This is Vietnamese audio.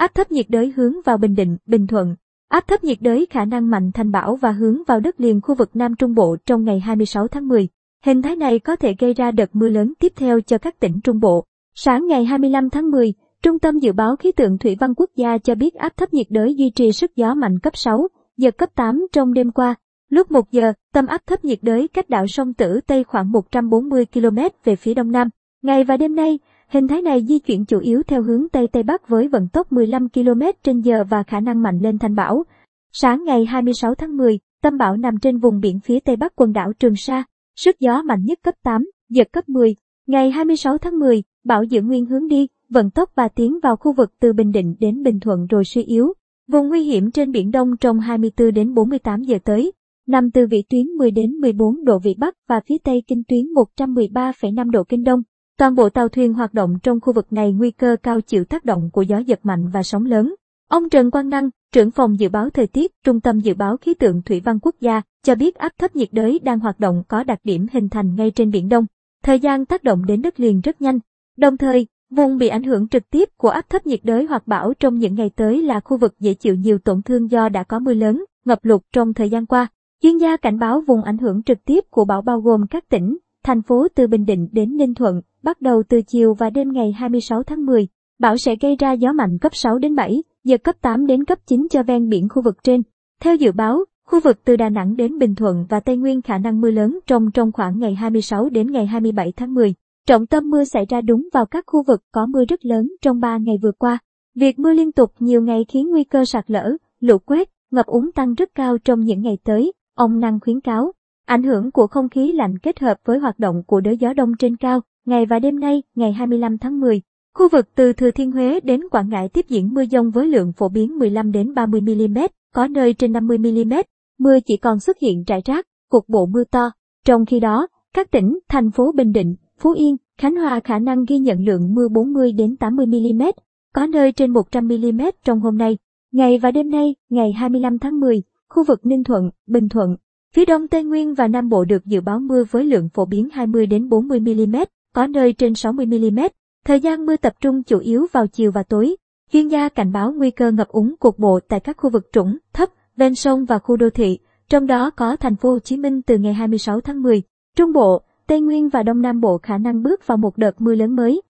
Áp thấp nhiệt đới hướng vào Bình Định, Bình Thuận. Áp thấp nhiệt đới khả năng mạnh thành bão và hướng vào đất liền khu vực Nam Trung Bộ trong ngày 26 tháng 10. Hình thái này có thể gây ra đợt mưa lớn tiếp theo cho các tỉnh Trung Bộ. Sáng ngày 25 tháng 10, Trung tâm Dự báo Khí tượng Thủy văn Quốc gia cho biết áp thấp nhiệt đới duy trì sức gió mạnh cấp 6, giật cấp 8 trong đêm qua. Lúc 1 giờ, tâm áp thấp nhiệt đới cách đảo sông Tử Tây khoảng 140 km về phía đông nam. Ngày và đêm nay, hình thái này di chuyển chủ yếu theo hướng Tây Tây Bắc với vận tốc 15 km trên giờ và khả năng mạnh lên thành bão. Sáng ngày 26 tháng 10, tâm bão nằm trên vùng biển phía Tây Bắc quần đảo Trường Sa, sức gió mạnh nhất cấp 8, giật cấp 10. Ngày 26 tháng 10, bão giữ nguyên hướng đi, vận tốc và tiến vào khu vực từ Bình Định đến Bình Thuận rồi suy yếu. Vùng nguy hiểm trên Biển Đông trong 24 đến 48 giờ tới, nằm từ vị tuyến 10 đến 14 độ Vĩ Bắc và phía Tây kinh tuyến 113,5 độ Kinh Đông. Toàn bộ tàu thuyền hoạt động trong khu vực này nguy cơ cao chịu tác động của gió giật mạnh và sóng lớn. Ông Trần Quang Năng, trưởng phòng dự báo thời tiết, Trung tâm Dự báo Khí tượng Thủy văn Quốc gia, cho biết áp thấp nhiệt đới đang hoạt động có đặc điểm hình thành ngay trên Biển Đông. Thời gian tác động đến đất liền rất nhanh. Đồng thời, vùng bị ảnh hưởng trực tiếp của áp thấp nhiệt đới hoặc bão trong những ngày tới là khu vực dễ chịu nhiều tổn thương do đã có mưa lớn, ngập lụt trong thời gian qua. Chuyên gia cảnh báo vùng ảnh hưởng trực tiếp của bão bao gồm các tỉnh, thành phố từ Bình Định đến Ninh Thuận, bắt đầu từ chiều và đêm ngày 26 tháng 10. Bão sẽ gây ra gió mạnh cấp 6 đến 7, giật cấp 8 đến cấp 9 cho ven biển khu vực trên. Theo dự báo, khu vực từ Đà Nẵng đến Bình Thuận và Tây Nguyên khả năng mưa lớn trong trong khoảng ngày 26 đến ngày 27 tháng 10. Trọng tâm mưa xảy ra đúng vào các khu vực có mưa rất lớn trong 3 ngày vừa qua. Việc mưa liên tục nhiều ngày khiến nguy cơ sạt lở, lũ quét, ngập úng tăng rất cao trong những ngày tới, ông Năng khuyến cáo. Ảnh hưởng của không khí lạnh kết hợp với hoạt động của đới gió đông trên cao, ngày và đêm nay, ngày 25 tháng 10, khu vực từ Thừa Thiên Huế đến Quảng Ngãi tiếp diễn mưa dông với lượng phổ biến 15 đến 30 mm, có nơi trên 50 mm. Mưa chỉ còn xuất hiện rải rác, cục bộ mưa to. Trong khi đó, các tỉnh, thành phố Bình Định, Phú Yên, Khánh Hòa khả năng ghi nhận lượng mưa 40 đến 80 mm, có nơi trên 100 mm trong hôm nay. Ngày và đêm nay, ngày 25 tháng 10, khu vực Ninh Thuận, Bình Thuận, phía đông Tây Nguyên và Nam Bộ được dự báo mưa với lượng phổ biến 20 đến 40 mm, có nơi trên 60 mm. Thời gian mưa tập trung chủ yếu vào chiều và tối. Chuyên gia cảnh báo nguy cơ ngập úng cục bộ tại các khu vực trũng, thấp, ven sông và khu đô thị, trong đó có thành phố Hồ Chí Minh từ ngày 26 tháng 10. Trung Bộ, Tây Nguyên và Đông Nam Bộ khả năng bước vào một đợt mưa lớn mới.